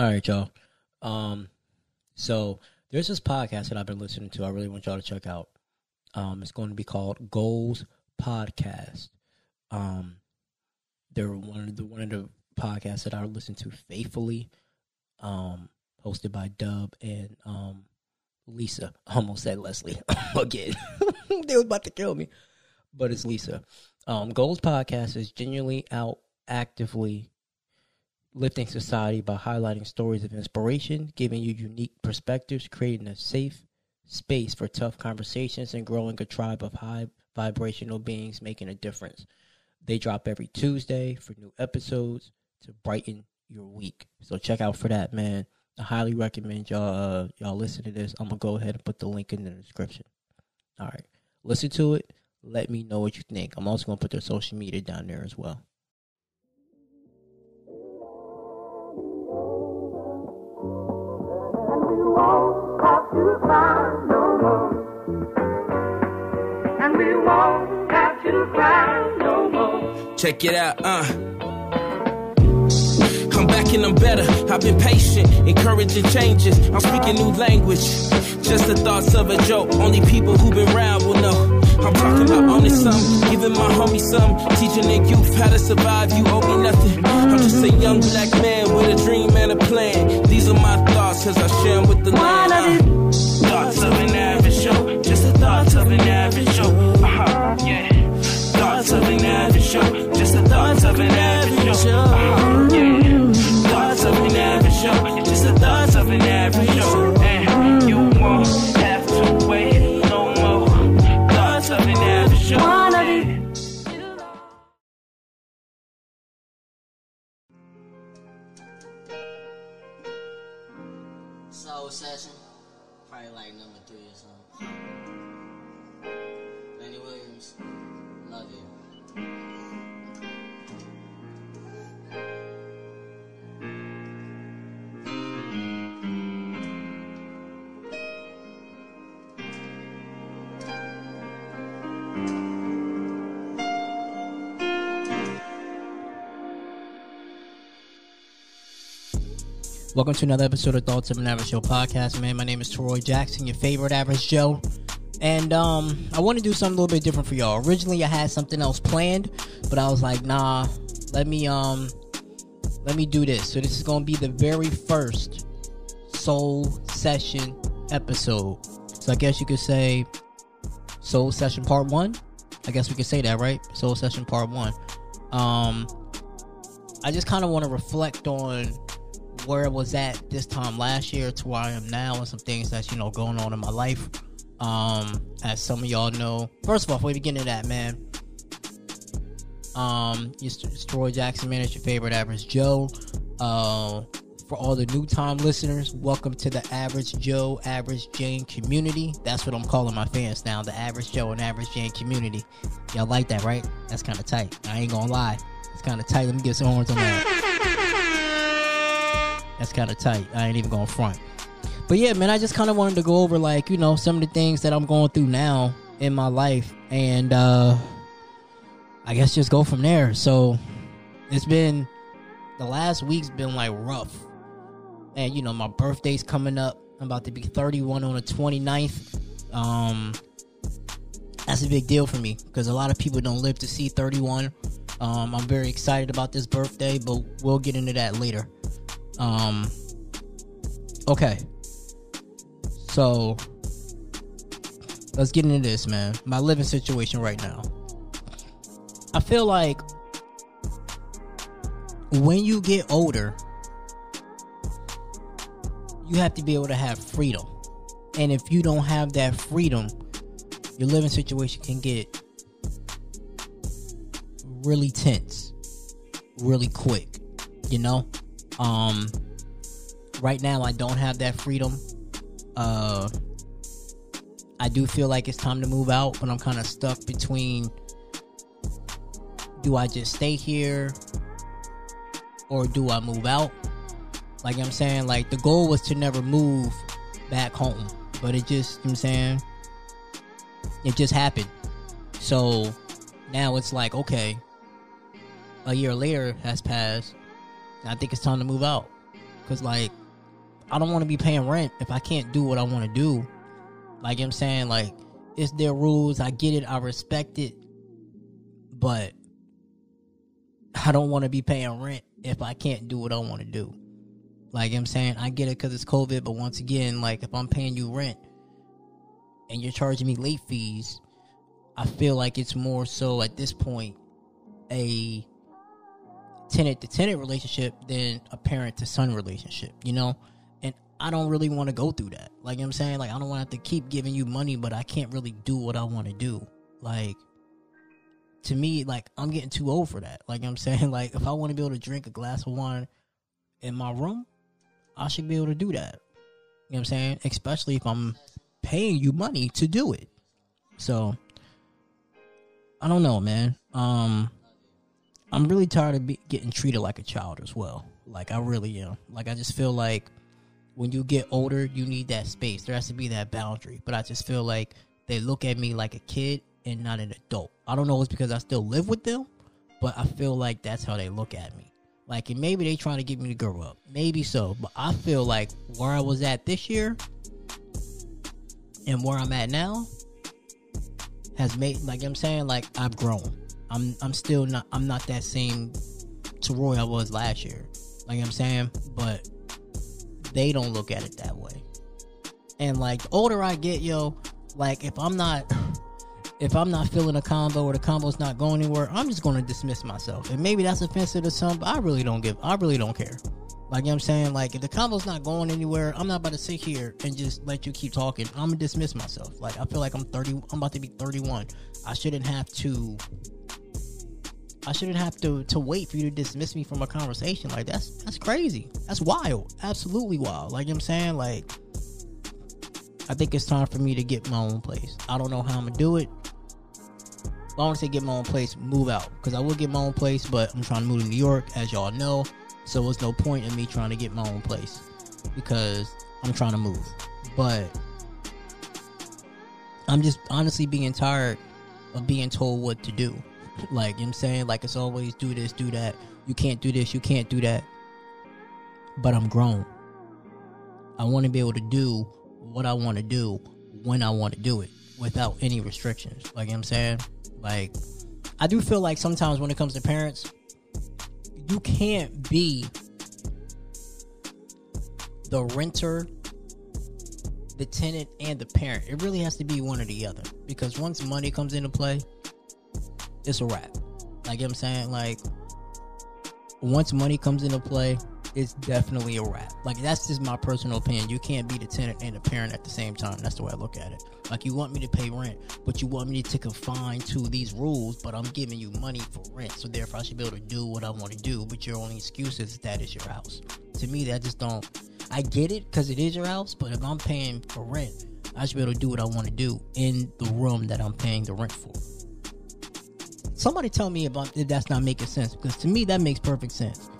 All right, y'all. Um, so there's this podcast that I've been listening to. I really want y'all to check out. Um, it's going to be called Goals Podcast. Um, they're one of the one of the podcasts that I listen to faithfully. Um, hosted by Dub and um Lisa. I almost said Leslie again. they was about to kill me, but it's Lisa. Um, Goals Podcast is genuinely out actively lifting society by highlighting stories of inspiration, giving you unique perspectives, creating a safe space for tough conversations, and growing a tribe of high vibrational beings making a difference. They drop every Tuesday for new episodes to brighten your week. So check out for that, man. I highly recommend y'all uh, y'all listen to this. I'm gonna go ahead and put the link in the description. All right, listen to it. Let me know what you think. I'm also gonna put their social media down there as well. To cry no more. And we won't have to cry no more. Check it out, uh. I'm back and I'm better. I've been patient, encouraging changes. I'm speaking new language. Just the thoughts of a joke. Only people who've been around will know. I'm talking about owning some, giving my homie some, teaching the youth how to survive. You owe me nothing. I'm just a young black man with a dream and a plan. These are my thoughts as I share 'em with the land. Thoughts of an average Joe, just the thoughts of an average Joe. Uh-huh, yeah. Thoughts of an average Joe, just the thoughts of an average Joe. Uh-huh, yeah. Welcome to another episode of Thoughts of an Average Joe podcast, man. My name is Troy Jackson, your favorite average Joe. And um, I want to do something a little bit different for y'all. Originally, I had something else planned, but I was like, nah, let me um, let me do this. So this is gonna be the very first Soul Session episode. So I guess you could say Soul Session Part One. I guess we could say that, right? Soul Session Part One. Um, I just kind of want to reflect on where I was at this time last year to where I am now and some things that's, you know, going on in my life. Um, as some of y'all know, first of all, before we begin to that, man, um, it's Troy Jackson, man, it's your favorite average Joe. Uh, for all the new time listeners, welcome to the Average Joe, Average Jane community. That's what I'm calling my fans now, the Average Joe and Average Jane community. Y'all like that, right? That's kind of tight. I ain't gonna lie. It's kind of tight. Let me get some horns on that. That's kind of tight. I ain't even going front. But yeah, man, I just kind of wanted to go over like, you know, some of the things that I'm going through now in my life and uh I guess just go from there. So it's been the last week's been like rough. And you know, my birthday's coming up. I'm about to be 31 on the 29th. Um that's a big deal for me because a lot of people don't live to see 31. Um, I'm very excited about this birthday, but we'll get into that later. Um, okay. So, let's get into this, man. My living situation right now. I feel like when you get older, you have to be able to have freedom. And if you don't have that freedom, your living situation can get really tense really quick, you know? Um right now I don't have that freedom. Uh I do feel like it's time to move out, but I'm kind of stuck between do I just stay here or do I move out? Like I'm saying, like the goal was to never move back home, but it just, you know I'm saying, it just happened. So now it's like, okay, a year later has passed. I think it's time to move out Cause like, I don't want to be paying rent if I can't do what I want to do. Like I'm saying, like it's their rules. I get it. I respect it, but I don't want to be paying rent if I can't do what I want to do. Like I'm saying, I get it because it's COVID, but once again, like if I'm paying you rent and you're charging me late fees, I feel like it's more so at this point a tenant to tenant relationship than a parent to son relationship, you know? And I don't really want to go through that. Like I'm saying, like I don't want to have to keep giving you money, but I can't really do what I want to do. Like to me, like I'm getting too old for that. Like I'm saying, like if I want to be able to drink a glass of wine in my room, I should be able to do that. You know what I'm saying? Especially if I'm paying you money to do it. So I don't know, man. Um I'm really tired of be- getting treated like a child as well. Like I really am. Like I just feel like when you get older, you need that space. There has to be that boundary. But I just feel like they look at me like a kid and not an adult. I don't know if it's because I still live with them, but I feel like that's how they look at me. Like, and maybe they trying to get me to grow up. Maybe so. But I feel like where I was at this year and where I'm at now has made like I'm saying, like I've grown. I'm I'm still not I'm not that same Troy I was last year. Like I'm saying, but they don't look at it that way. And like the older I get, yo, like if I'm not if I'm not feeling a combo or the combo's not going anywhere, I'm just gonna dismiss myself. And maybe that's offensive to some, but I really don't give I really don't care. Like you know what I'm saying, like if the combo's not going anywhere, I'm not about to sit here and just let you keep talking. I'm gonna dismiss myself. Like I feel like I'm 30 I'm about to be 31. I shouldn't have to I shouldn't have to to wait for you to dismiss me from a conversation. Like that's that's crazy. That's wild. Absolutely wild. Like you know I'm saying, like I think it's time for me to get my own place. I don't know how I'm gonna do it. I want to say get my own place, move out. Because I will get my own place, but I'm trying to move to New York, as y'all know. So it's no point in me trying to get my own place. Because I'm trying to move. But I'm just honestly being tired of being told what to do. Like, you know what I'm saying? Like, it's always do this, do that. You can't do this, you can't do that. But I'm grown. I want to be able to do what I want to do when I want to do it without any restrictions. Like, you know what I'm saying? Like, I do feel like sometimes when it comes to parents, you can't be the renter, the tenant, and the parent. It really has to be one or the other. Because once money comes into play, it's a wrap. Like you know I'm saying? Like once money comes into play, it's definitely a wrap. Like that's just my personal opinion. You can't be the tenant and the parent at the same time. That's the way I look at it. Like you want me to pay rent, but you want me to confine to these rules, but I'm giving you money for rent. So therefore I should be able to do what I want to do, but your only excuse is that is your house. To me that just don't I get it because it is your house, but if I'm paying for rent, I should be able to do what I want to do in the room that I'm paying the rent for. Somebody tell me about if that's not making sense because to me that makes perfect sense.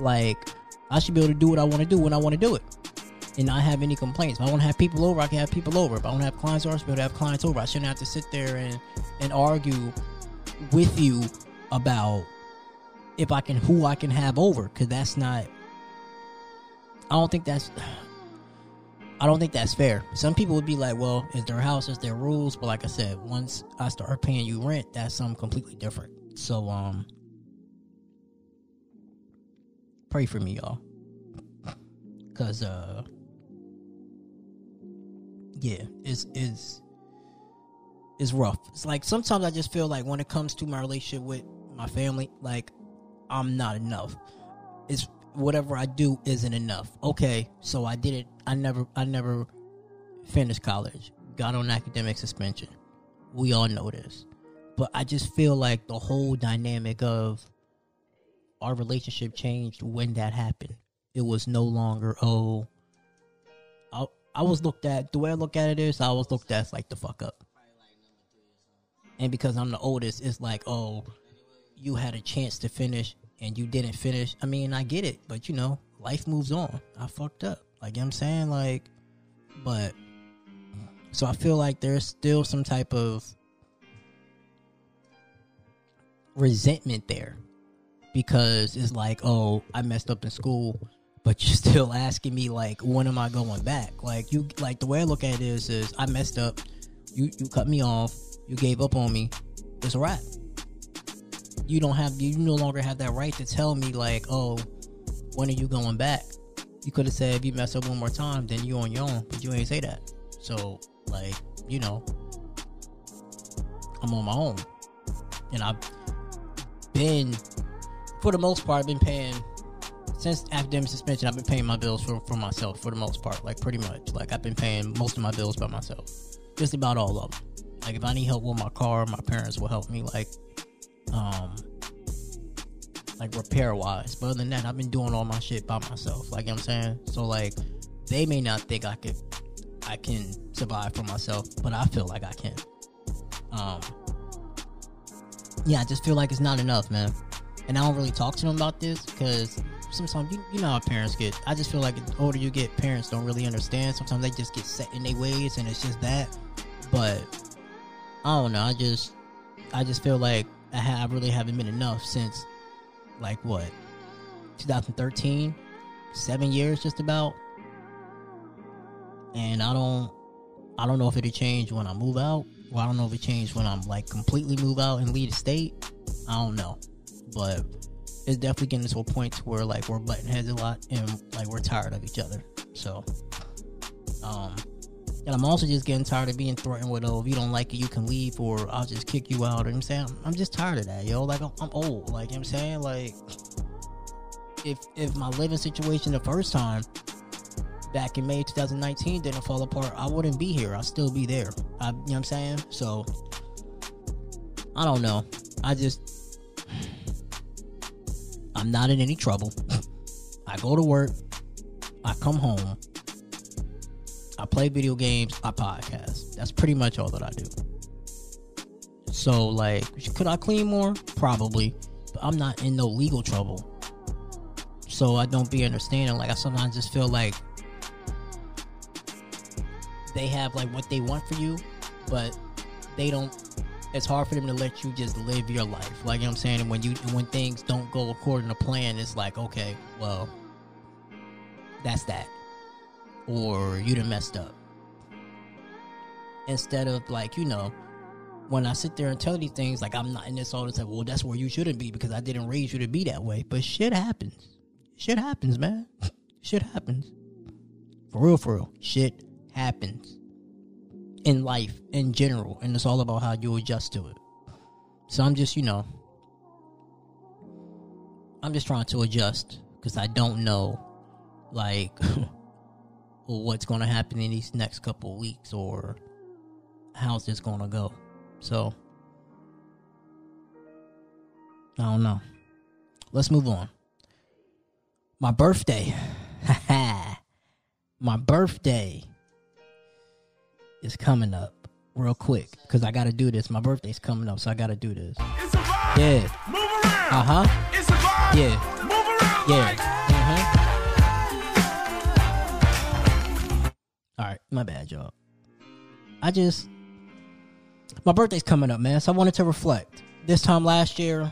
Like I should be able to do what I want to do when I want to do it, and not have any complaints. If I want to have people over, I can have people over. If I want to have clients over, I should be able to have clients over. I shouldn't have to sit there and and argue with you about if I can who I can have over because that's not. I don't think that's. I don't think that's fair. Some people would be like, well, it's their house, it's their rules. But like I said, once I start paying you rent, that's something completely different. So, um, pray for me, y'all. Cause, uh, yeah, it's, it's, it's rough. It's like sometimes I just feel like when it comes to my relationship with my family, like I'm not enough. It's whatever I do isn't enough. Okay, so I didn't. I never. I never finished college. Got on academic suspension. We all know this, but I just feel like the whole dynamic of our relationship changed when that happened. It was no longer oh. I, I was looked at the way I look at it is I was looked at as like the fuck up. And because I'm the oldest, it's like, oh, you had a chance to finish and you didn't finish. I mean, I get it, but you know, life moves on. I fucked up. Like you know I'm saying, like, but so I feel like there's still some type of resentment there because it's like, oh, I messed up in school, but you're still asking me like when am I going back? Like you like the way I look at it is is I messed up. You you cut me off. You gave up on me. It's a wrap. You don't have you no longer have that right to tell me like, oh, when are you going back? You could have said if you mess up one more time, then you on your own, but you ain't say that. So like, you know, I'm on my own. And I've been for the most part I've been paying since academic suspension, I've been paying my bills for, for myself for the most part. Like pretty much. Like I've been paying most of my bills by myself. Just about all of them. Like if I need help with my car, my parents will help me like um like repair wise. But other than that, I've been doing all my shit by myself. Like you know I'm saying? So like they may not think I could I can survive for myself, but I feel like I can. Um Yeah, I just feel like it's not enough, man. And I don't really talk to them about this because sometimes you, you know how parents get. I just feel like the older you get, parents don't really understand. Sometimes they just get set in their ways, and it's just that. But I don't know. I just I just feel like I, ha- I really haven't been enough since like what 2013, seven years just about. And I don't I don't know if it'll change when I move out. Or I don't know if it changed when I'm like completely move out and leave the state. I don't know, but it's definitely getting to a point where like we're butting heads a lot and like we're tired of each other. So, um, and I'm also just getting tired of being threatened with, oh, if you don't like it, you can leave, or I'll just kick you out. And I'm saying, I'm just tired of that, yo. Like, I'm, I'm old. Like, you know what I'm saying, like, if if my living situation the first time back in May 2019 didn't fall apart, I wouldn't be here. I'd still be there. I, you know what I'm saying? So, I don't know. I just, I'm not in any trouble. I go to work. I come home. I play video games. I podcast. That's pretty much all that I do. So, like, could I clean more? Probably. But I'm not in no legal trouble. So I don't be understanding. Like, I sometimes just feel like they have like what they want for you, but they don't. It's hard for them to let you just live your life. Like you know what I'm saying. And when you when things don't go according to plan, it's like okay, well, that's that, or you done messed up. Instead of like you know, when I sit there and tell these things, like I'm not in this all the time. Well, that's where you shouldn't be because I didn't raise you to be that way. But shit happens. Shit happens, man. shit happens. For real, for real. Shit happens in life in general, and it's all about how you adjust to it. So I'm just, you know, I'm just trying to adjust because I don't know, like, what's going to happen in these next couple weeks or how's this going to go. So, I don't know. Let's move on. My birthday. My birthday is coming up real quick because I got to do this. My birthday's coming up, so I got to do this. It's a vibe. Yeah. Move around. Uh huh. It's a vibe. Yeah. Move around. Yeah. like- All right, my bad, y'all. I just my birthday's coming up, man, so I wanted to reflect. This time last year,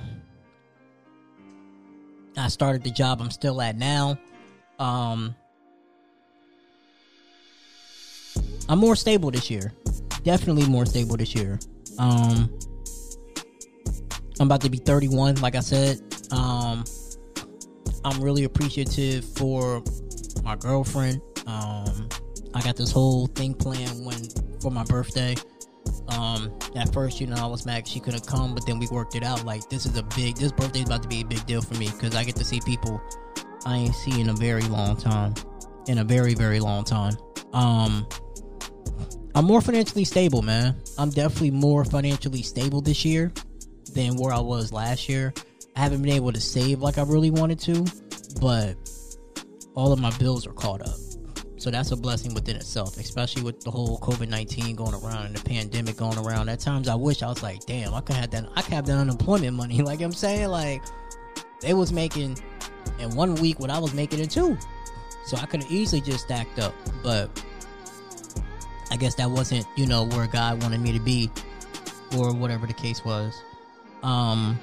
I started the job I'm still at now. Um I'm more stable this year. Definitely more stable this year. Um I'm about to be 31, like I said. Um I'm really appreciative for my girlfriend. Um, I got this whole thing planned when for my birthday. Um, at first, you know, I was mad she couldn't come, but then we worked it out. Like this is a big, this birthday's about to be a big deal for me because I get to see people I ain't seen in a very long time, in a very very long time. Um, I'm more financially stable, man. I'm definitely more financially stable this year than where I was last year. I haven't been able to save like I really wanted to, but all of my bills are caught up. So that's a blessing within itself, especially with the whole COVID nineteen going around and the pandemic going around. At times I wish I was like, damn, I could have that I could have that unemployment money. Like I'm saying, like they was making in one week what I was making in two. So I could have easily just stacked up. But I guess that wasn't, you know, where God wanted me to be or whatever the case was. Um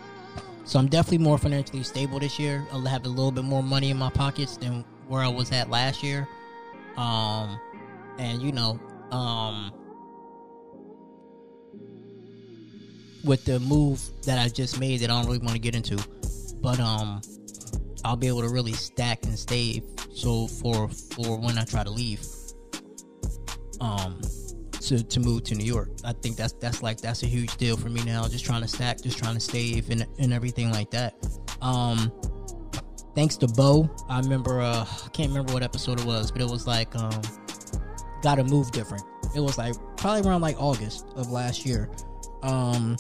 so I'm definitely more financially stable this year. I'll have a little bit more money in my pockets than where I was at last year. Um, and you know, um, with the move that I just made that I don't really want to get into, but um, I'll be able to really stack and save. So for for when I try to leave, um, to to move to New York, I think that's that's like that's a huge deal for me now. Just trying to stack, just trying to save and and everything like that. Um, thanks to Bo, I remember uh, I can't remember what episode it was, but it was like um, gotta move different. It was like probably around like August of last year. Um,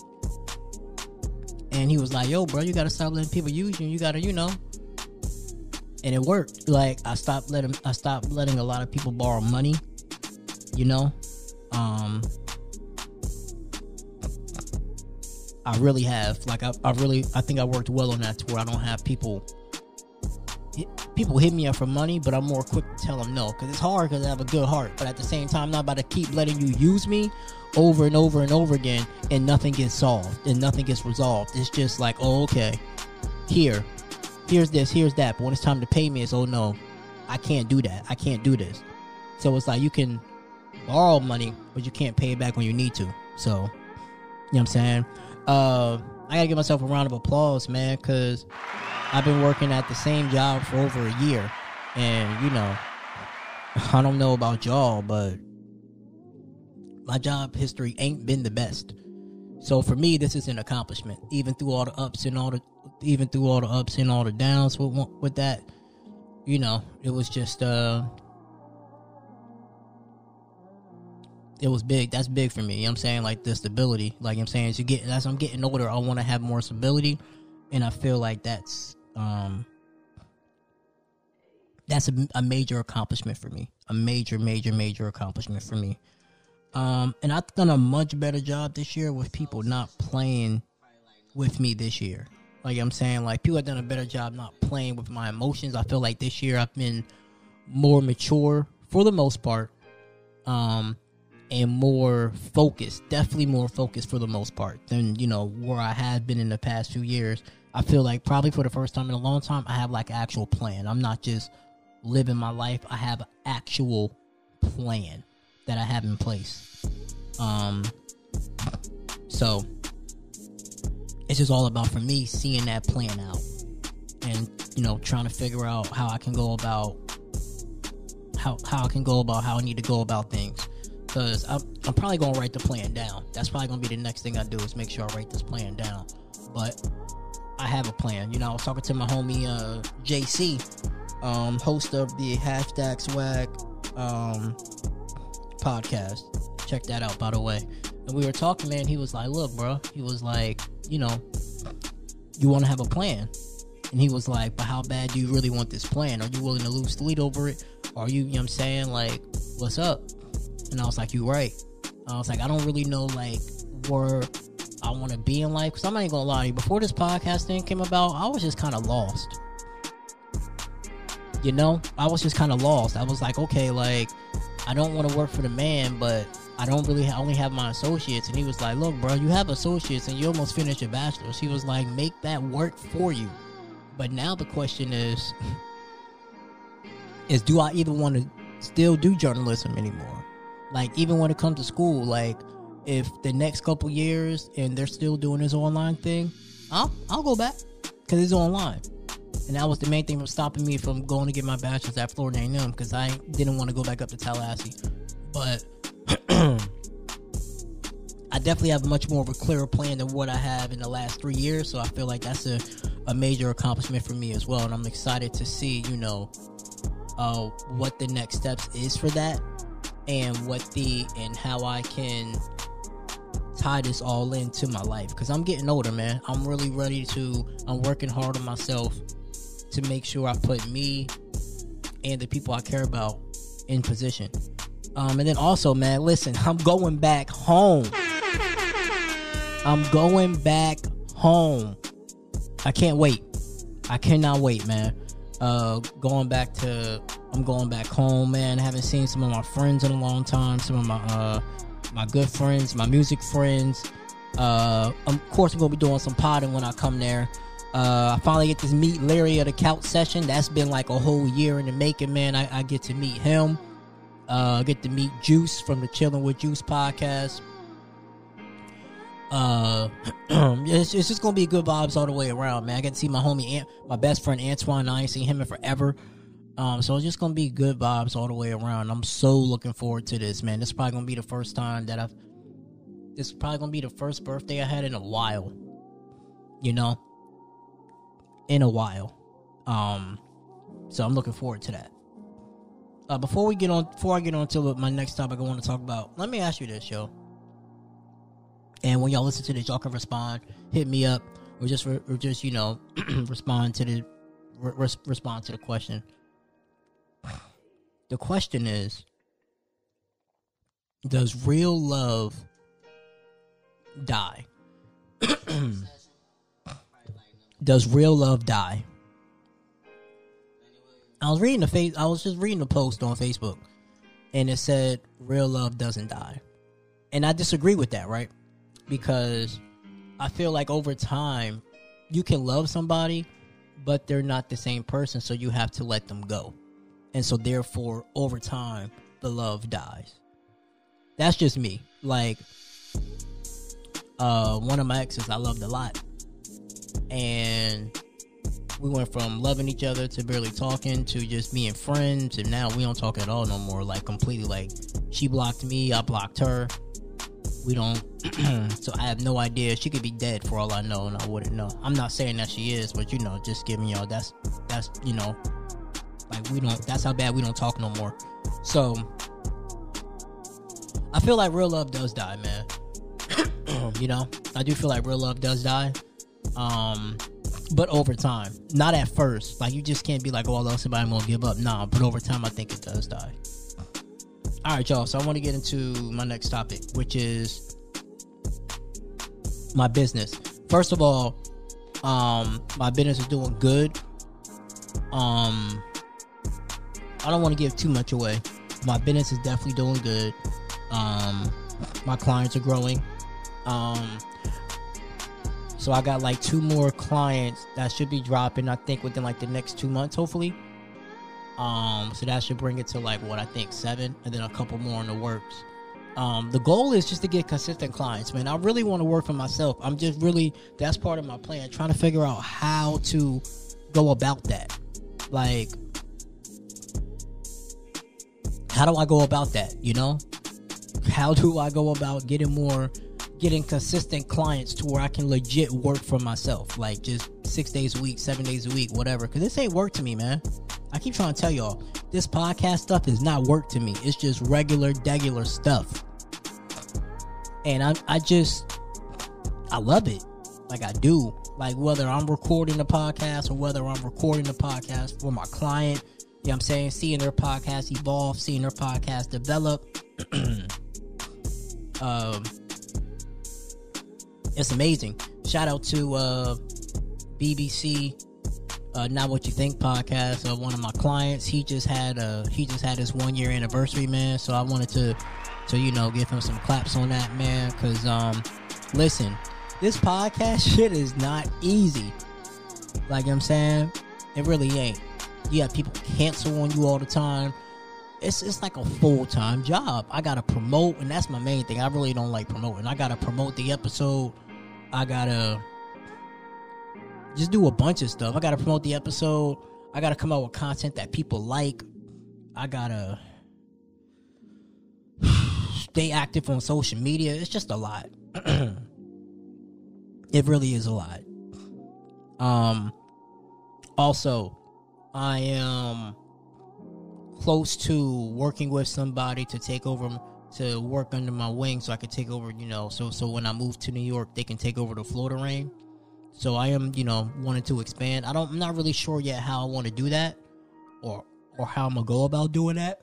and he was like, "Yo, bro, you gotta stop letting people use you. You gotta, you know." And it worked. Like I stopped letting I stopped letting a lot of people borrow money. You know, um, I really have. Like I, I really I think I worked well on that to where I don't have people. People hit me up for money, but I'm more quick to tell them no because it's hard because I have a good heart. But at the same time, I'm not about to keep letting you use me over and over and over again, and nothing gets solved and nothing gets resolved. It's just like, oh, okay, here, here's this, here's that. But when it's time to pay me, it's oh no, I can't do that. I can't do this. So it's like you can borrow money, but you can't pay it back when you need to. So, you know what I'm saying? Uh, I gotta give myself a round of applause, man, because I've been working at the same job for over a year, and you know, I don't know about y'all, but my job history ain't been the best. So for me, this is an accomplishment, even through all the ups and all the, even through all the ups and all the downs with with that. You know, it was just uh it was big. That's big for me. You know what I'm saying? Like the stability. Like I'm saying, as you get as I'm getting older, I want to have more stability. And I feel like that's um that's a, a major accomplishment for me. A major, major, major accomplishment for me. Um, and I've done a much better job this year with people not playing with me this year. Like I'm saying, like people have done a better job not playing with my emotions. I feel like this year I've been more mature for the most part. Um, and more focused, definitely more focused for the most part than you know where I have been in the past few years. I feel like probably for the first time in a long time, I have like actual plan. I'm not just living my life. I have actual plan that I have in place. Um, so it's just all about for me seeing that plan out and you know trying to figure out how I can go about how how I can go about how I need to go about things because I'm, I'm probably gonna write the plan down. That's probably gonna be the next thing I do is make sure I write this plan down. But I have a plan. You know, I was talking to my homie uh, JC, um, host of the hashtag swag um, podcast. Check that out, by the way. And we were talking, man. He was like, "Look, bro," he was like, "You know, you want to have a plan." And he was like, but how bad do you really want this plan? Are you willing to lose sleep over it? Are you, you know what I'm saying? Like, what's up? And I was like, you right. I was like, I don't really know like where I want to be in life. Cause I'm not even gonna lie to you. Before this podcast thing came about, I was just kind of lost. You know, I was just kind of lost. I was like, okay, like I don't want to work for the man, but I don't really I only have my associates. And he was like, look, bro, you have associates and you almost finished your bachelor's. He was like, make that work for you. But now the question is, is do I even want to still do journalism anymore? Like even when it comes to school, like if the next couple years and they're still doing this online thing, I'll I'll go back because it's online. And that was the main thing from stopping me from going to get my bachelor's at Florida A&M because I didn't want to go back up to Tallahassee. But I definitely have much more of a clearer plan than what I have in the last three years. So I feel like that's a, a major accomplishment for me as well. And I'm excited to see, you know, uh, what the next steps is for that and what the and how I can tie this all into my life because I'm getting older, man. I'm really ready to. I'm working hard on myself to make sure I put me and the people I care about in position. Um, and then also, man, listen, I'm going back home. I'm going back home. I can't wait. I cannot wait, man. Uh, going back to, I'm going back home, man. I haven't seen some of my friends in a long time. Some of my, uh, my good friends, my music friends. Uh, of course, I'm gonna be doing some potting when I come there. Uh, I finally get to meet Larry at a couch session. That's been like a whole year in the making, man. I, I get to meet him. Uh, get to meet Juice from the Chilling with Juice podcast. Uh, it's, it's just gonna be good vibes all the way around, man. I get to see my homie, Ant, my best friend Antoine. I ain't seen him in forever. Um, so it's just gonna be good vibes all the way around. I'm so looking forward to this, man. This is probably gonna be the first time that I've. This is probably gonna be the first birthday I had in a while. You know, in a while. Um, so I'm looking forward to that. Uh, before we get on, before I get on to my next topic, I want to talk about. Let me ask you this, yo. And when y'all listen to this, y'all can respond, hit me up, or just or just you know respond to the re- respond to the question. The question is: Does real love die? Does real love die? I was reading the face. I was just reading the post on Facebook, and it said real love doesn't die, and I disagree with that. Right? because I feel like over time you can love somebody, but they're not the same person, so you have to let them go. And so therefore over time the love dies. That's just me. Like uh one of my exes I loved a lot. And we went from loving each other to barely talking to just being friends and now we don't talk at all no more like completely like she blocked me i blocked her we don't so i have no idea she could be dead for all i know and i wouldn't know i'm not saying that she is but you know just giving y'all that's that's you know like we don't that's how bad we don't talk no more so i feel like real love does die man you know i do feel like real love does die um but over time not at first like you just can't be like oh i love somebody i'm gonna give up nah but over time i think it does die all right, y'all. So I want to get into my next topic, which is my business. First of all, um, my business is doing good. Um, I don't want to give too much away. My business is definitely doing good. Um, my clients are growing. Um, so I got like two more clients that should be dropping. I think within like the next two months, hopefully. Um, so that should bring it to like what I think seven, and then a couple more in the works. Um, the goal is just to get consistent clients, man. I really want to work for myself. I'm just really that's part of my plan, trying to figure out how to go about that. Like, how do I go about that? You know, how do I go about getting more, getting consistent clients to where I can legit work for myself, like just six days a week, seven days a week, whatever. Because this ain't work to me, man. I keep trying to tell y'all, this podcast stuff is not work to me. It's just regular, regular stuff. And I, I just, I love it. Like I do. Like whether I'm recording the podcast or whether I'm recording the podcast for my client, you know what I'm saying? Seeing their podcast evolve, seeing their podcast develop. um, it's amazing. Shout out to uh, BBC uh, not what you think podcast. Uh, one of my clients, he just had uh he just had his one year anniversary, man. So I wanted to to you know give him some claps on that, man. Cause um, listen, this podcast shit is not easy. Like I'm saying, it really ain't. You have people cancel on you all the time. It's it's like a full time job. I gotta promote, and that's my main thing. I really don't like promoting. I gotta promote the episode. I gotta just do a bunch of stuff. I gotta promote the episode. I gotta come out with content that people like. I gotta stay active on social media. It's just a lot. it really is a lot. Um also I am close to working with somebody to take over to work under my wing so I could take over, you know, so so when I move to New York they can take over the Florida Reign. So I am, you know, wanting to expand. I don't I'm not really sure yet how I want to do that or or how I'm gonna go about doing that.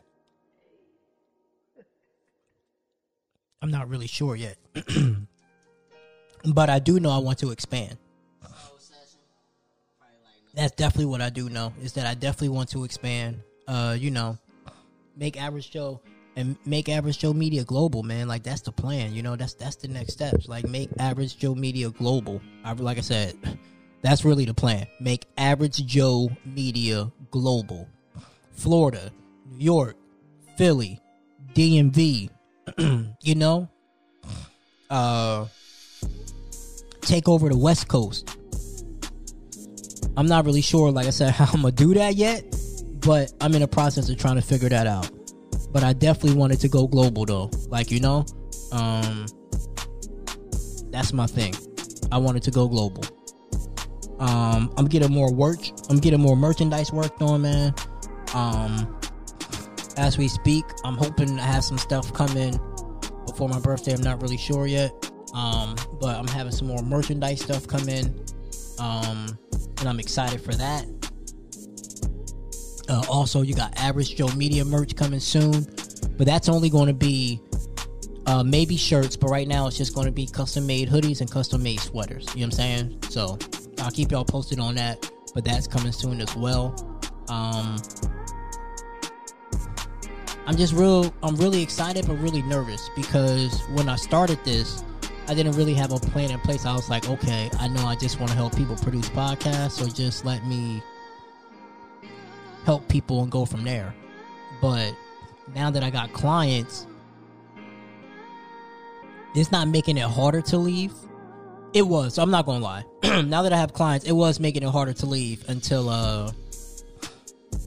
I'm not really sure yet. but I do know I want to expand. That's definitely what I do know is that I definitely want to expand. Uh, you know, make average Joe and make average Joe Media global, man. Like that's the plan. You know, that's that's the next steps. Like make average Joe Media global. I like I said, That's really the plan. Make Average Joe Media global. Florida, New York, Philly, DMV, you know? Uh take over the West Coast. I'm not really sure, like I said, how I'm gonna do that yet, but I'm in the process of trying to figure that out. But I definitely wanted to go global though. Like, you know, um that's my thing. I wanted to go global. Um I'm getting more work. I'm getting more merchandise worked on, man. Um as we speak, I'm hoping to have some stuff coming before my birthday. I'm not really sure yet. Um, but I'm having some more merchandise stuff come in. Um, and I'm excited for that. Uh, also, you got Average Joe Media merch coming soon, but that's only going to be uh, maybe shirts. But right now, it's just going to be custom made hoodies and custom made sweaters. You know what I'm saying? So I'll keep y'all posted on that. But that's coming soon as well. Um, I'm just real. I'm really excited, but really nervous because when I started this, I didn't really have a plan in place. I was like, okay, I know I just want to help people produce podcasts, so just let me help people and go from there. But now that I got clients, it's not making it harder to leave. It was. I'm not gonna lie. now that I have clients, it was making it harder to leave until uh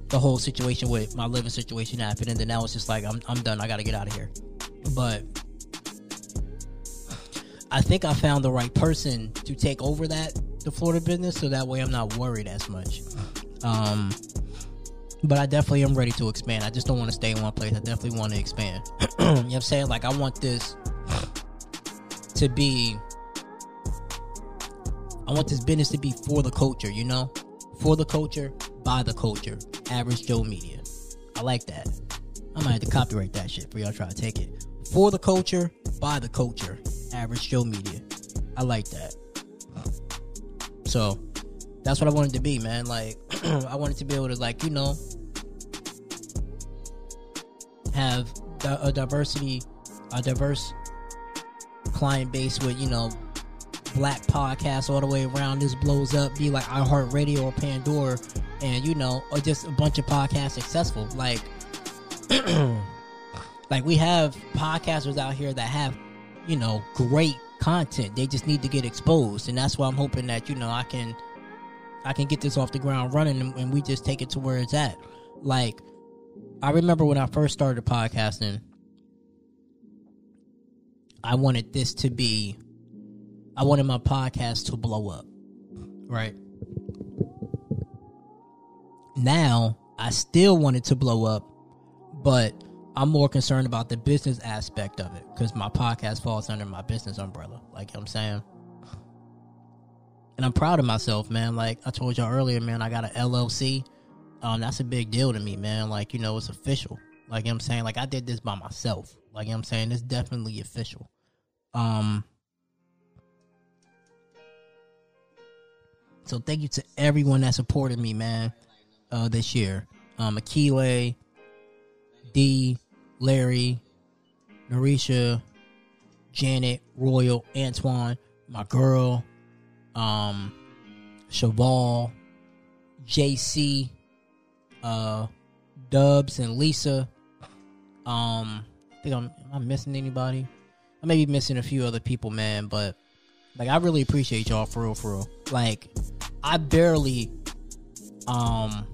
the whole situation with my living situation happened, and then now it's just like I'm I'm done. I got to get out of here. But I think I found the right person to take over that the Florida business, so that way I'm not worried as much. Um, but I definitely am ready to expand. I just don't want to stay in one place. I definitely want to expand. you know what I'm saying? Like I want this to be. I want this business to be for the culture, you know, for the culture, by the culture. Average Joe Media. I like that. I might have to copyright that shit for y'all try to take it. For the culture, by the culture. Average Joe Media. I like that. So that's what I wanted to be, man. Like I wanted to be able to like, you know, have a diversity, a diverse client base with, you know, black podcasts all the way around. This blows up, be like iHeartRadio or Pandora, and you know, or just a bunch of podcasts successful. Like, like we have podcasters out here that have, you know, great content. They just need to get exposed, and that's why I'm hoping that you know I can, I can get this off the ground running, and, and we just take it to where it's at. Like, I remember when I first started podcasting. I wanted this to be I wanted my podcast to blow up. Right. Now, I still want it to blow up, but I'm more concerned about the business aspect of it because my podcast falls under my business umbrella. Like I'm saying. And I'm proud of myself, man. Like I told y'all earlier, man, I got an LLC. Um, that's a big deal to me, man. Like, you know, it's official. Like you know I'm saying? Like I did this by myself. Like you know I'm saying? It's definitely official. Um So thank you to everyone that supported me, man, uh, this year. Um, Akile, D, Larry, Narisha, Janet, Royal, Antoine, my girl, um, Cheval, JC, uh, Dubs, and Lisa. Um, I think I'm, am I missing anybody? I may be missing a few other people, man, but like I really appreciate y'all for real, for real. Like I barely, um,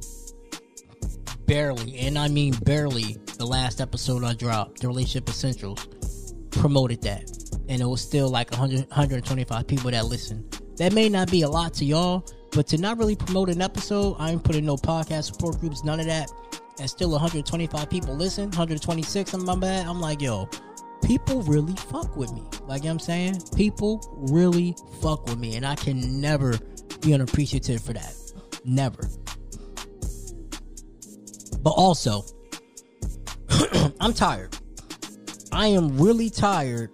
barely, and I mean barely, the last episode I dropped, the Relationship Essentials, promoted that. And it was still like 100, 125 people that listened. That may not be a lot to y'all, but to not really promote an episode, I ain't putting no podcast support groups, none of that. And still 125 people listen, 126 on my bad. I'm like, yo, people really fuck with me. Like you know I'm saying? People really fuck with me. And I can never be unappreciative for that. Never. But also, I'm tired. I am really tired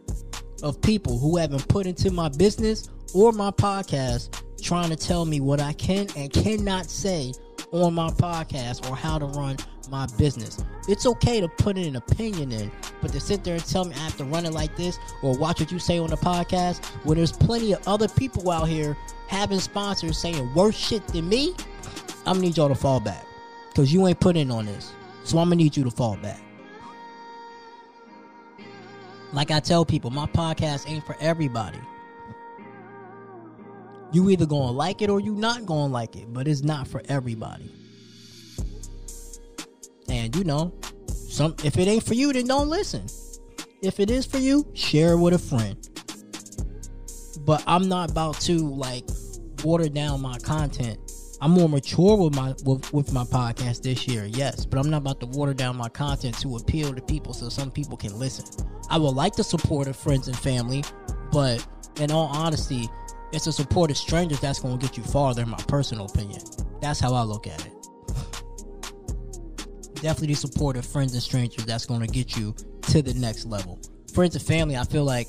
of people who haven't put into my business or my podcast trying to tell me what I can and cannot say on my podcast or how to run my business. It's okay to put an opinion in, but to sit there and tell me I have to run it like this or watch what you say on the podcast when there's plenty of other people out here having sponsors saying worse shit than me, I'm gonna need y'all to fall back. Cause you ain't put in on this. So I'm gonna need you to fall back. Like I tell people, my podcast ain't for everybody. You either gonna like it or you not gonna like it, but it's not for everybody. And you know, some if it ain't for you, then don't listen. If it is for you, share it with a friend. But I'm not about to like water down my content. I'm more mature with my with, with my podcast this year, yes, but I'm not about to water down my content to appeal to people so some people can listen. I would like to support of friends and family, but in all honesty, it's a support of strangers that's going to get you farther, in my personal opinion. That's how I look at it. Definitely the support of friends and strangers that's going to get you to the next level. Friends and family, I feel like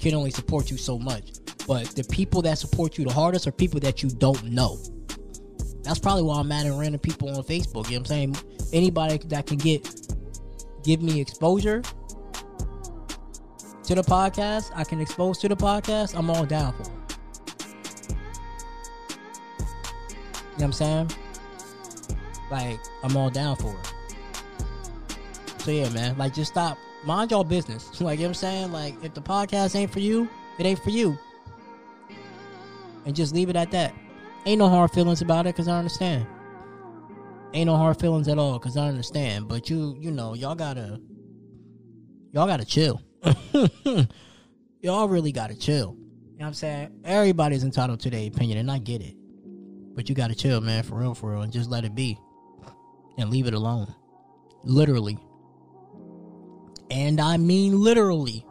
can only support you so much. But the people that support you the hardest are people that you don't know. That's probably why I'm mad at random people on Facebook. You know what I'm saying? Anybody that can get give me exposure to the podcast, I can expose to the podcast, I'm all down for it. You know what I'm saying? Like, I'm all down for it. So yeah, man, like just stop. Mind y'all business. Like, you know what I'm saying? Like, if the podcast ain't for you, it ain't for you. And just leave it at that. Ain't no hard feelings about it, cause I understand. Ain't no hard feelings at all, cause I understand. But you, you know, y'all gotta, y'all gotta chill. y'all really gotta chill. You know what I'm saying? Everybody's entitled to their opinion, and I get it. But you gotta chill, man, for real, for real, and just let it be. And leave it alone. Literally. And I mean literally.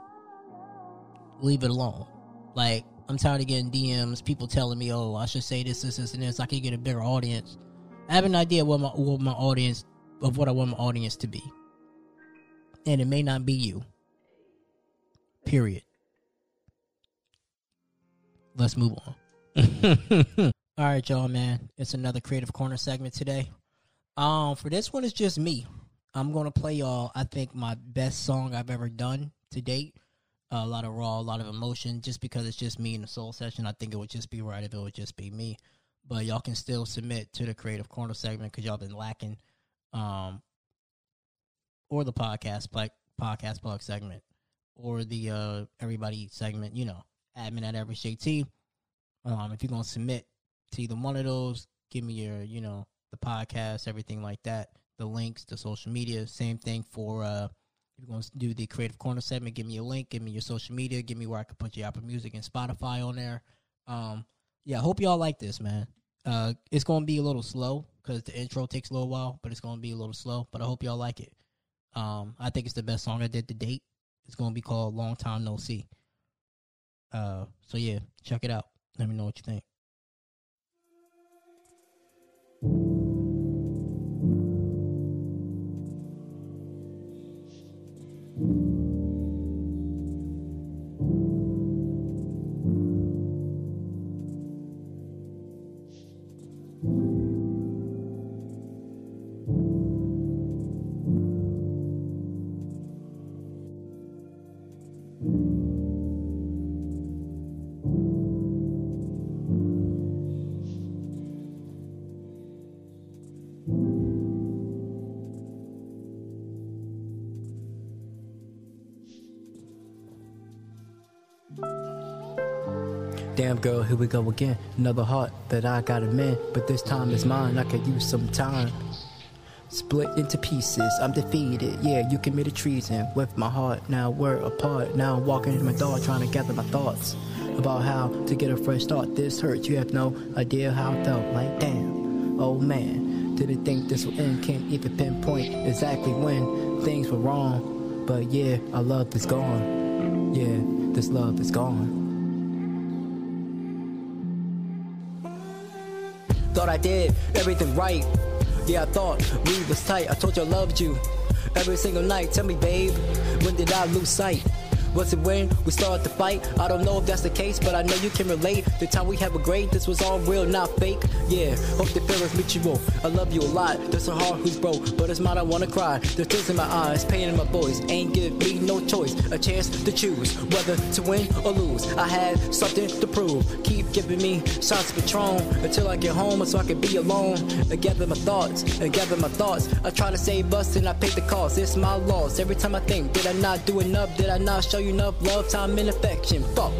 Leave it alone. Like, I'm tired of getting DMs, people telling me, oh, I should say this, this, this, and this. I can get a bigger audience. I have an idea what my what my audience of what I want my audience to be. And it may not be you. Period. Let's move on. All right, y'all, man. It's another creative corner segment today. Um, for this one, it's just me. I'm gonna play y'all. I think my best song I've ever done to date. A lot of raw, a lot of emotion. Just because it's just me in the soul session, I think it would just be right if it would just be me. But y'all can still submit to the creative corner segment because y'all been lacking, um, or the podcast like podcast plug segment, or the uh everybody segment. You know, admin at averagejt. Um, if you're gonna submit to either one of those, give me your, you know, the podcast, everything like that, the links, the social media. Same thing for uh, you're going to do the Creative Corner segment, give me a link, give me your social media, give me where I can put your Apple Music and Spotify on there. Um, yeah, I hope y'all like this, man. Uh, it's going to be a little slow because the intro takes a little while, but it's going to be a little slow. But I hope y'all like it. Um, I think it's the best song I did to date. It's going to be called Long Time No See. Uh, so yeah, check it out. Let me know what you think. Girl, here we go again. Another heart that I gotta mend, but this time it's mine. I could use some time. Split into pieces, I'm defeated. Yeah, you committed treason with my heart. Now we're apart. Now I'm walking in my door trying to gather my thoughts about how to get a fresh start. This hurts, you have no idea how I felt. Like, damn, oh man, didn't think this would end. Can't even pinpoint exactly when things were wrong. But yeah, our love is gone. Yeah, this love is gone. Thought I did everything right. Yeah, I thought we was tight. I told you I loved you every single night. Tell me, babe, when did I lose sight? Was it when we started to fight? I don't know if that's the case, but I know you can relate. The time we have a great, this was all real, not fake. Yeah, hope the feelings mutual. I love you a lot. There's a heart who's broke, but it's mine. I wanna cry. There's tears in my eyes, pain in my voice. Ain't give me no choice, a chance to choose whether to win or lose. I had something to prove. Keep giving me shots of Patron until I get home, so I can be alone and gather my thoughts and gather my thoughts. I try to save us and I pay the cost. It's my loss. Every time I think, did I not do enough? Did I not show you enough love, time, and affection? Fuck.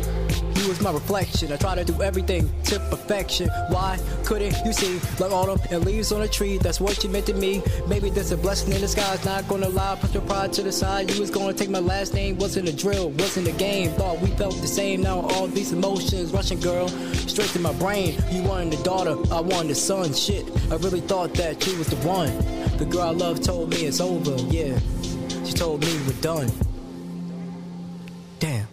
You was my reflection. I try to do everything to perfection. Why couldn't you see? Like autumn and leaves on a tree. That's what you meant to me. Maybe there's a blessing in disguise. Not gonna lie, put your pride to the side. You was gonna take my last name. Wasn't a drill, wasn't a game. Thought we felt the same. Now all these emotions rushing, girl, straight to my brain. You wanted a daughter, I wanted a son. Shit, I really thought that you was the one. The girl I love told me it's over. Yeah, she told me we're done. Damn.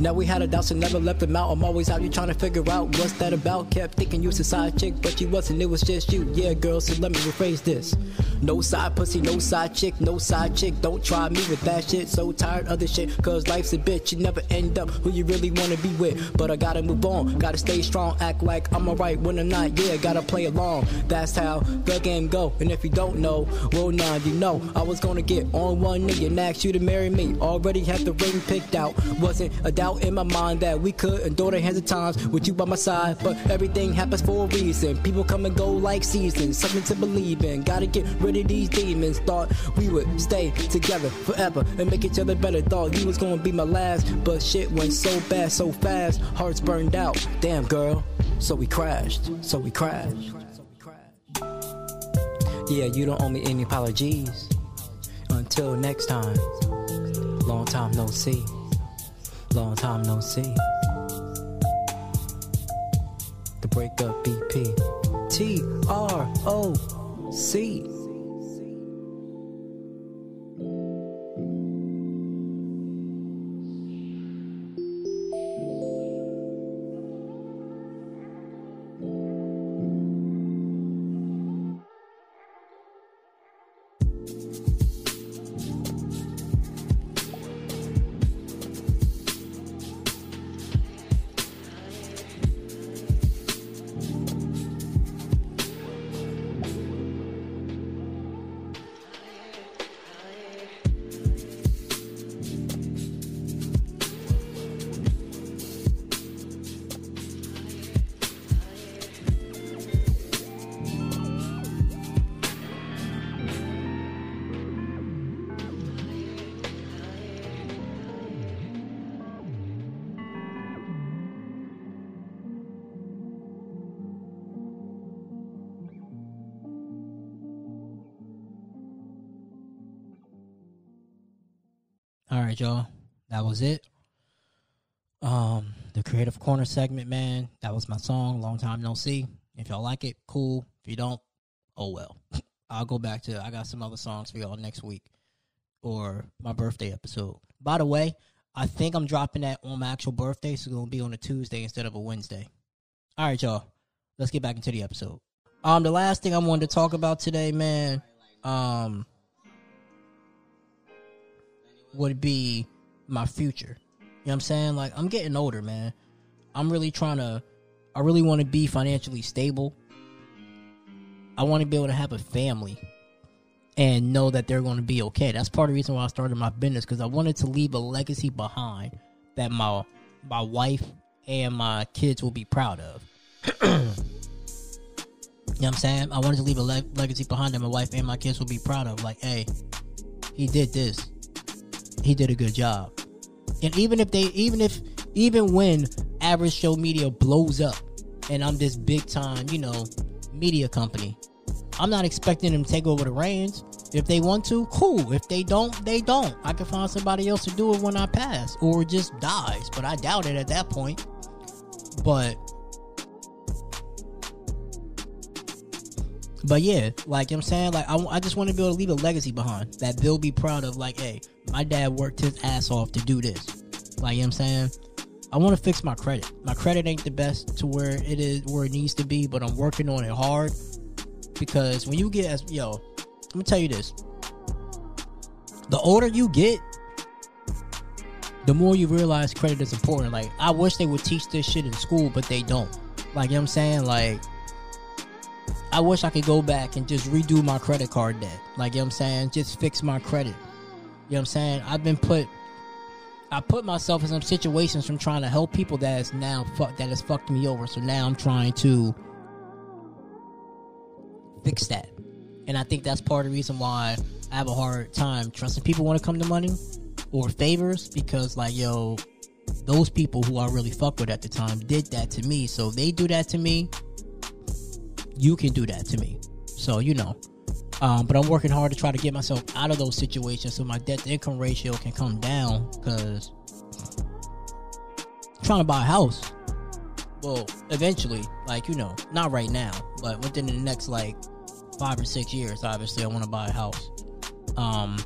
Now we had a doubt, so never left them out. I'm always out here trying to figure out what's that about. Kept thinking you was a side chick, but you wasn't. It was just you. Yeah, girl. So let me rephrase this. No side pussy, no side chick, no side chick. Don't try me with that shit. So tired of this shit, cause life's a bitch. You never end up who you really wanna be with. But I gotta move on, gotta stay strong, act like I'm alright when I'm not. Yeah, gotta play along. That's how the game go. And if you don't know, well now you know. I was gonna get on one knee and ask you to marry me. Already had the ring picked out. Wasn't a doubt in my mind that we could endure the hands of times with you by my side. But everything happens for a reason. People come and go like seasons. Something to believe in. Gotta get rid of these demons. Thought we would stay together forever and make each other better. Thought you was gonna be my last. But shit went so bad, so fast. Hearts burned out. Damn girl. So we crashed. So we crashed. Yeah, you don't owe me any apologies. Until next time. Long time no see. Long time no see. The breakup BP. T R O C. was it. Um, the creative corner segment, man. That was my song. Long time no see. If y'all like it, cool. If you don't, oh well. I'll go back to. I got some other songs for y'all next week or my birthday episode. By the way, I think I'm dropping that on my actual birthday, so it's gonna be on a Tuesday instead of a Wednesday. All right, y'all. Let's get back into the episode. Um, the last thing I wanted to talk about today, man. Um, would be my future. You know what I'm saying? Like I'm getting older, man. I'm really trying to I really want to be financially stable. I want to be able to have a family and know that they're going to be okay. That's part of the reason why I started my business cuz I wanted to leave a legacy behind that my my wife and my kids will be proud of. you know what I'm saying? I wanted to leave a le- legacy behind that my wife and my kids will be proud of like, "Hey, he did this he did a good job. And even if they, even if, even when average Joe media blows up and I'm this big time, you know, media company, I'm not expecting them to take over the reins. If they want to, cool. If they don't, they don't. I can find somebody else to do it when I pass or just dies, but I doubt it at that point. But, but yeah, like you know I'm saying, like I, I just want to be able to leave a legacy behind that they'll be proud of. Like, hey, my dad worked his ass off to do this. Like, you know I'm saying? I want to fix my credit. My credit ain't the best to where it is where it needs to be, but I'm working on it hard because when you get as yo, I'm gonna tell you this: the older you get, the more you realize credit is important. Like I wish they would teach this shit in school, but they don't. Like you know what I'm saying? Like I wish I could go back and just redo my credit card debt. Like you know what I'm saying? Just fix my credit. You know what I'm saying? I've been put I put myself in some situations from trying to help people that is now that has fucked me over. So now I'm trying to fix that. And I think that's part of the reason why I have a hard time trusting people when it come to money or favors because like yo, those people who I really fuck with at the time did that to me. So they do that to me, you can do that to me. So you know. Um, but I'm working hard to try to get myself out of those situations so my debt to income ratio can come down because trying to buy a house. Well, eventually, like you know, not right now, but within the next like five or six years, obviously, I want to buy a house. Um,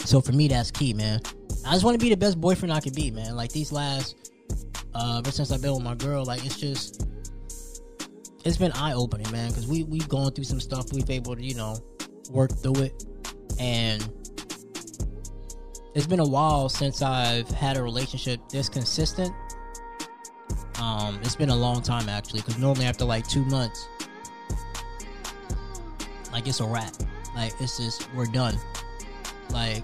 so for me, that's key, man. I just want to be the best boyfriend I can be, man. Like these last, uh, ever since I've been with my girl, like it's just, it's been eye opening, man. Because we we've gone through some stuff. We've able to, you know, work through it, and it's been a while since I've had a relationship this consistent. Um, it's been a long time actually, because normally after like two months, like it's a wrap. Like it's just we're done. Like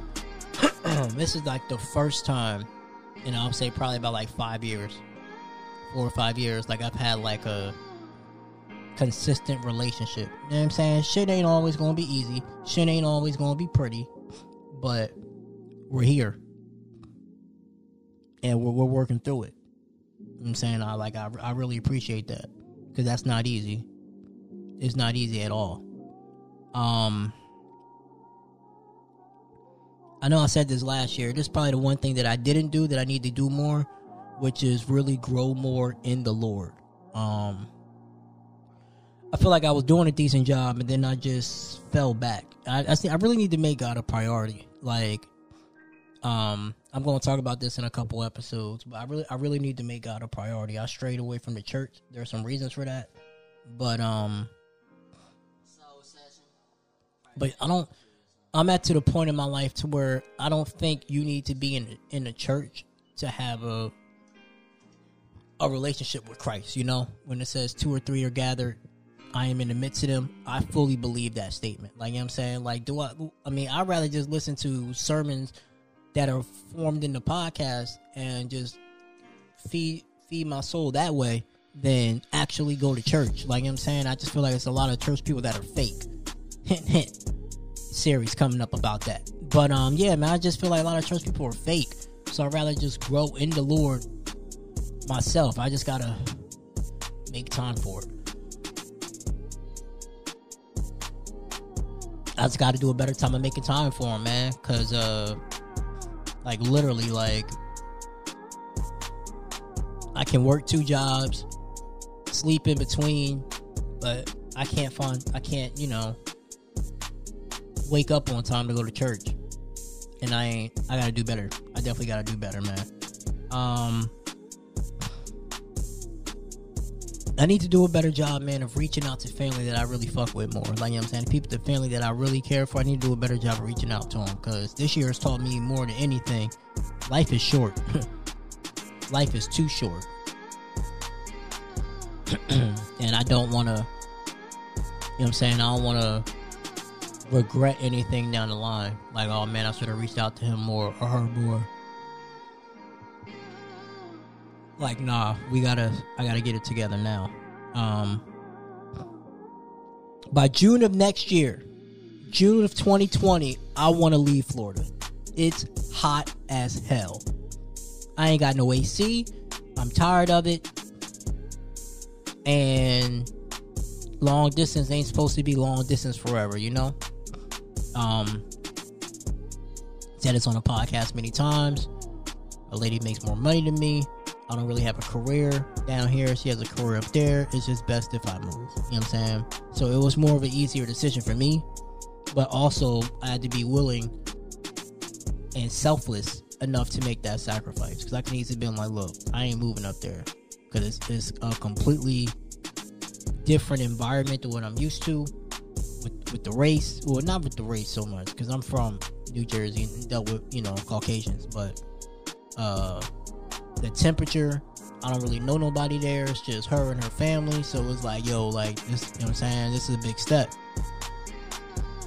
this is like the first time, you know, I'll say probably about like five years, four or five years. Like I've had like a consistent relationship. You know what I'm saying? Shit ain't always gonna be easy. Shit ain't always gonna be pretty, but we're here and we're, we're working through it. You know what I'm saying I like I, I really appreciate that because that's not easy. It's not easy at all. Um, I know I said this last year. This is probably the one thing that I didn't do that I need to do more, which is really grow more in the Lord. Um, I feel like I was doing a decent job, and then I just fell back. I I, see, I really need to make God a priority. Like, um, I'm going to talk about this in a couple episodes, but I really, I really need to make God a priority. I strayed away from the church. There's some reasons for that, but um, but I don't. I'm at to the point in my life to where I don't think you need to be in in the church to have a a relationship with Christ. You know, when it says two or three are gathered, I am in the midst of them. I fully believe that statement. Like you know I'm saying, like do I? I mean, I'd rather just listen to sermons that are formed in the podcast and just feed feed my soul that way than actually go to church. Like you know I'm saying, I just feel like it's a lot of church people that are fake. Hint hint series coming up about that. But um, yeah, man, I just feel like a lot of church people are fake. So I'd rather just grow in the Lord myself. I just gotta make time for it. I just gotta do a better time of making time for him, man. Cause uh, like literally, like I can work two jobs, sleep in between, but I can't find, I can't, you know, wake up on time to go to church. And I ain't I gotta do better. I definitely gotta do better, man. Um I need to do a better job, man, of reaching out to family that I really fuck with more. Like, you know what I'm saying? People, the family that I really care for, I need to do a better job of reaching out to them. Because this year has taught me more than anything life is short. life is too short. and I don't want to, you know what I'm saying? I don't want to regret anything down the line. Like, oh man, I should have reached out to him more or her more. Like, nah, we gotta, I gotta get it together now. Um, by June of next year, June of 2020, I want to leave Florida. It's hot as hell. I ain't got no AC. I'm tired of it. And long distance ain't supposed to be long distance forever, you know? Um, said this on a podcast many times. A lady makes more money than me. I don't really have a career down here. She has a career up there. It's just best if I move. You know what I'm saying? So it was more of an easier decision for me. But also, I had to be willing and selfless enough to make that sacrifice. Because I can easily be like, look, I ain't moving up there. Because it's, it's a completely different environment to what I'm used to with with the race. Well, not with the race so much because I'm from New Jersey and dealt with you know Caucasians, but uh, the temperature. I don't really know nobody there. It's just her and her family. So it's like, yo, like this. You know what I'm saying? This is a big step.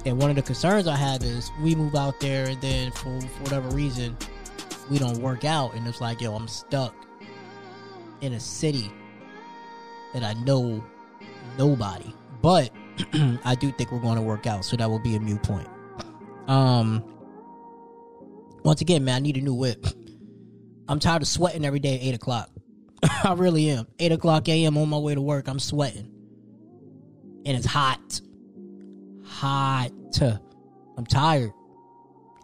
And one of the concerns I have is we move out there and then for, for whatever reason we don't work out and it's like, yo, I'm stuck in a city that I know nobody. But I do think we're going to work out, so that will be a new point. Um once again, man, I need a new whip. I'm tired of sweating every day at eight o'clock. I really am. Eight o'clock AM on my way to work, I'm sweating. And it's hot hot. I'm tired.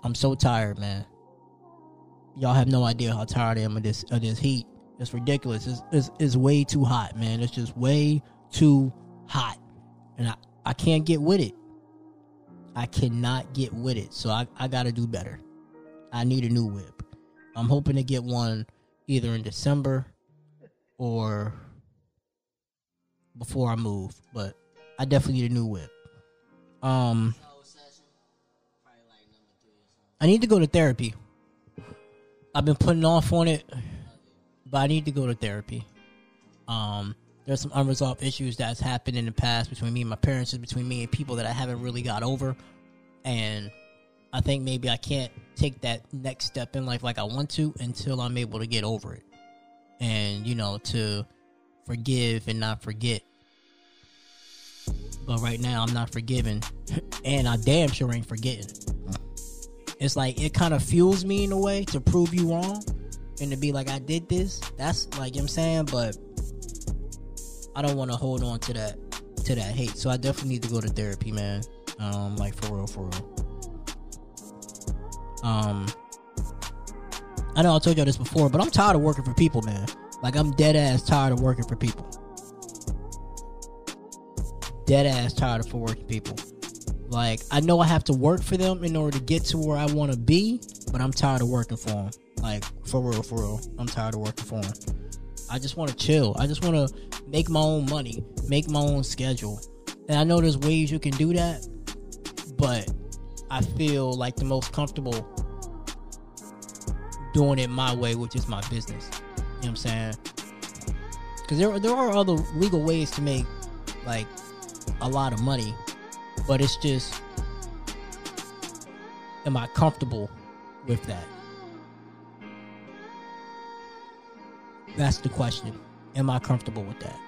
I'm so tired, man. Y'all have no idea how tired I am of this of this heat. It's ridiculous. It's, it's, it's way too hot, man. It's just way too hot. And I, I can't get with it. I cannot get with it. So I, I gotta do better. I need a new whip. I'm hoping to get one either in December or before I move. But I definitely need a new whip. Um, I need to go to therapy. I've been putting off on it, but I need to go to therapy. Um, there's some unresolved issues that's happened in the past between me and my parents, between me and people that I haven't really got over, and I think maybe I can't take that next step in life like I want to until I'm able to get over it, and you know to forgive and not forget. But right now, I'm not forgiving, and I damn sure ain't forgetting. It's like it kind of fuels me in a way to prove you wrong and to be like, I did this. That's like you know what I'm saying, but I don't want to hold on to that to that hate. So I definitely need to go to therapy, man. Um, like for real, for real. Um, I know I told y'all this before, but I'm tired of working for people, man. Like I'm dead ass tired of working for people dead ass tired of for working people. Like I know I have to work for them in order to get to where I want to be, but I'm tired of working for them. Like for real, for real, I'm tired of working for them. I just want to chill. I just want to make my own money, make my own schedule. And I know there's ways you can do that, but I feel like the most comfortable doing it my way, which is my business. You know what I'm saying? Because there, there are other legal ways to make like a lot of money, but it's just, am I comfortable with that? That's the question. Am I comfortable with that?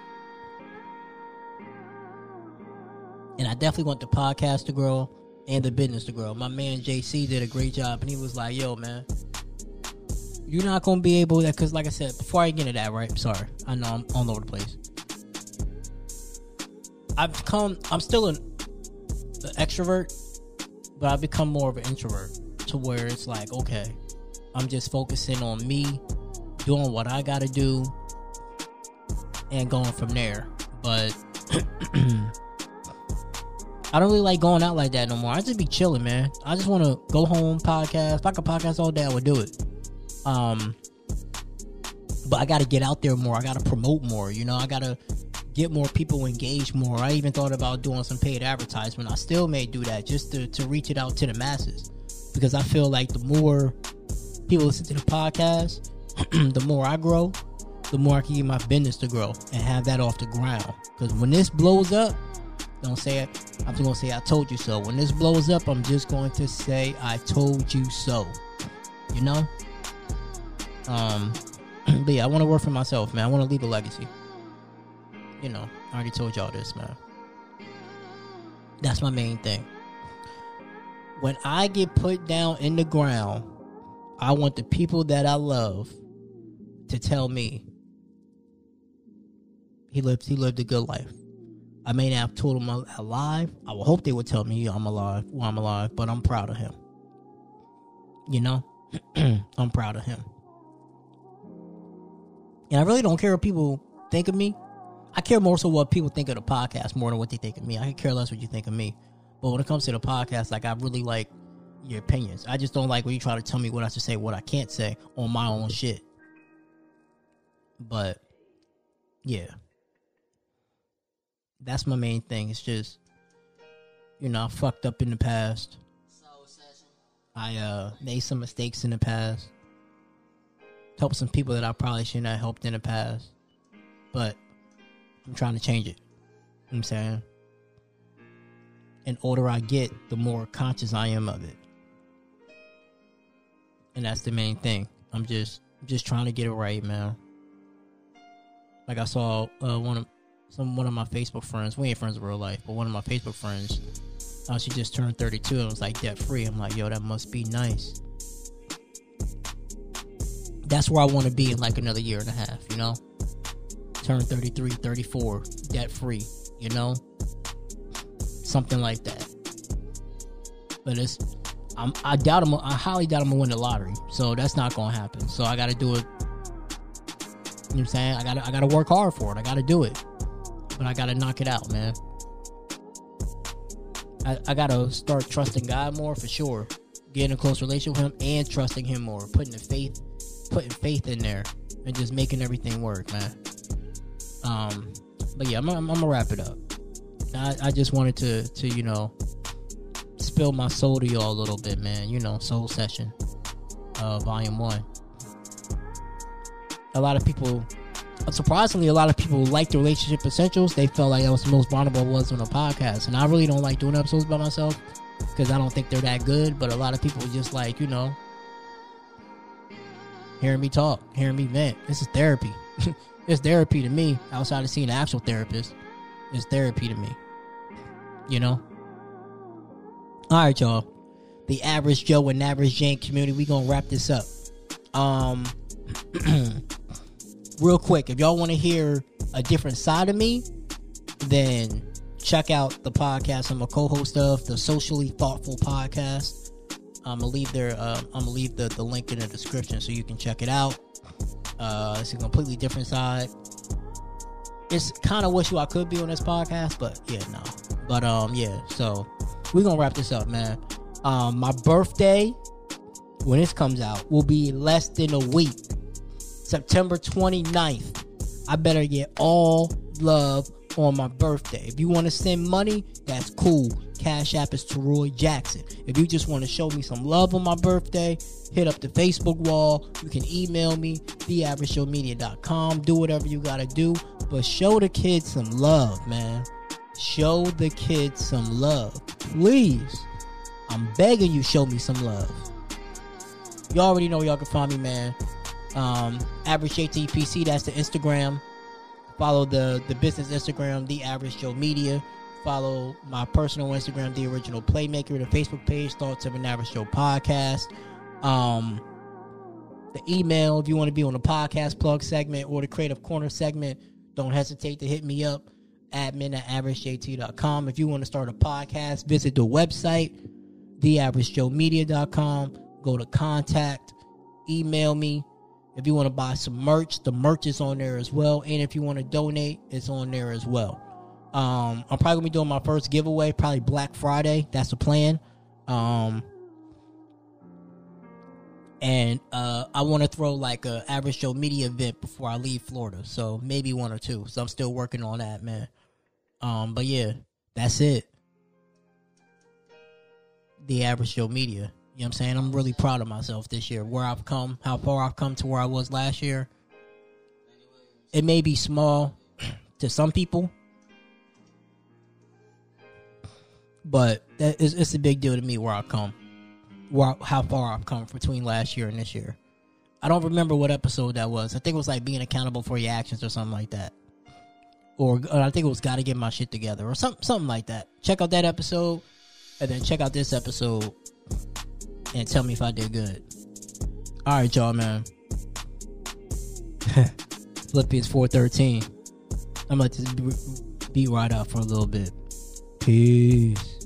And I definitely want the podcast to grow and the business to grow. My man JC did a great job, and he was like, "Yo, man, you're not gonna be able to." Because, like I said, before I get into that, right? Sorry, I know I'm all over the place. I've become I'm still an, an extrovert, but I've become more of an introvert to where it's like, okay, I'm just focusing on me, doing what I gotta do, and going from there. But I don't really like going out like that no more. I just be chilling, man. I just want to go home, podcast. If I could podcast all day, I would do it. Um, but I got to get out there more. I got to promote more. You know, I got to get more people engaged more. I even thought about doing some paid advertisement. I still may do that just to, to reach it out to the masses because I feel like the more people listen to the podcast, the more I grow, the more I can get my business to grow and have that off the ground. Because when this blows up, don't say it. I'm just gonna say I told you so. When this blows up, I'm just going to say I told you so. You know? Um but yeah, I want to work for myself, man. I want to leave a legacy. You know, I already told y'all this, man. That's my main thing. When I get put down in the ground, I want the people that I love to tell me he lived he lived a good life. I may not have told him I'm alive. I would hope they would tell me I'm alive Well, I'm alive, but I'm proud of him. You know? I'm proud of him. And I really don't care what people think of me. I care more so what people think of the podcast more than what they think of me. I care less what you think of me. But when it comes to the podcast, like I really like your opinions. I just don't like when you try to tell me what I should say, what I can't say on my own shit. But yeah. That's my main thing. It's just You know, I fucked up in the past. I uh made some mistakes in the past. Helped some people that I probably shouldn't have helped in the past. But I'm trying to change it. You know what I'm saying? And older I get, the more conscious I am of it. And that's the main thing. I'm just just trying to get it right, man. Like I saw uh, one of some one of my Facebook friends. We ain't friends in real life, but one of my Facebook friends uh, she just turned 32 and was like debt free. I'm like, yo, that must be nice. That's where I want to be in like another year and a half, you know? Turn 33, 34, debt free, you know? Something like that. But it's, I'm, I doubt I'm, I highly doubt I'm gonna win the lottery. So that's not gonna happen. So I gotta do it. You know what I'm saying? I gotta, I gotta work hard for it. I gotta do it. But I gotta knock it out, man. I, I gotta start trusting God more for sure. Getting a close relationship with Him and trusting Him more. Putting the faith, putting faith in there, and just making everything work, man. Um, but yeah, I'm, I'm, I'm gonna wrap it up. I, I just wanted to to you know spill my soul to y'all a little bit, man. You know, soul session, uh, volume one. A lot of people surprisingly, a lot of people like the relationship essentials. They felt like that was the most vulnerable I was on a podcast, and I really don't like doing episodes by myself because I don't think they're that good. But a lot of people just like you know hearing me talk, hearing me vent. This is therapy. it's therapy to me. Outside of seeing an actual therapist, it's therapy to me. You know. All right, y'all. The average Joe and average Jane community. We gonna wrap this up. Um. real quick, if y'all want to hear a different side of me, then check out the podcast I'm a co-host of, the Socially Thoughtful Podcast. I'm gonna leave there. Uh, I'm gonna leave the, the link in the description so you can check it out. Uh, it's a completely different side. It's kind of wish I could be on this podcast, but yeah, no. But um, yeah. So we're gonna wrap this up, man. Um, my birthday when this comes out will be less than a week. September 29th. I better get all love on my birthday. If you want to send money, that's cool. Cash App is to Roy Jackson. If you just want to show me some love on my birthday, hit up the Facebook wall. You can email me, theaveragejoemedia.com. Do whatever you got to do, but show the kids some love, man. Show the kids some love. Please. I'm begging you, show me some love. You already know y'all can find me, man. Um, average JTPC, that's the Instagram. Follow the the business Instagram, the average Joe Media. Follow my personal Instagram, the original Playmaker, the Facebook page, Thoughts of an Average Joe Podcast. Um, the email, if you want to be on the podcast plug segment or the creative corner segment, don't hesitate to hit me up. Admin at averagejt.com. If you want to start a podcast, visit the website, theaveragejoemedia.com. Go to contact, email me. If you want to buy some merch, the merch is on there as well. And if you want to donate, it's on there as well. Um, I'm probably gonna be doing my first giveaway, probably Black Friday. That's the plan. Um, and uh, I want to throw like a average Joe media event before I leave Florida, so maybe one or two. So I'm still working on that, man. Um, but yeah, that's it. The average Joe media. You know what I'm saying? I'm really proud of myself this year. Where I've come, how far I've come to where I was last year. It may be small to some people, but that is, it's a big deal to me where I've come, where how far I've come between last year and this year. I don't remember what episode that was. I think it was like being accountable for your actions or something like that, or, or I think it was got to get my shit together or something something like that. Check out that episode, and then check out this episode, and tell me if I did good. All right, y'all, man. Philippians four thirteen. I'm gonna let this beat right out for a little bit. Peace.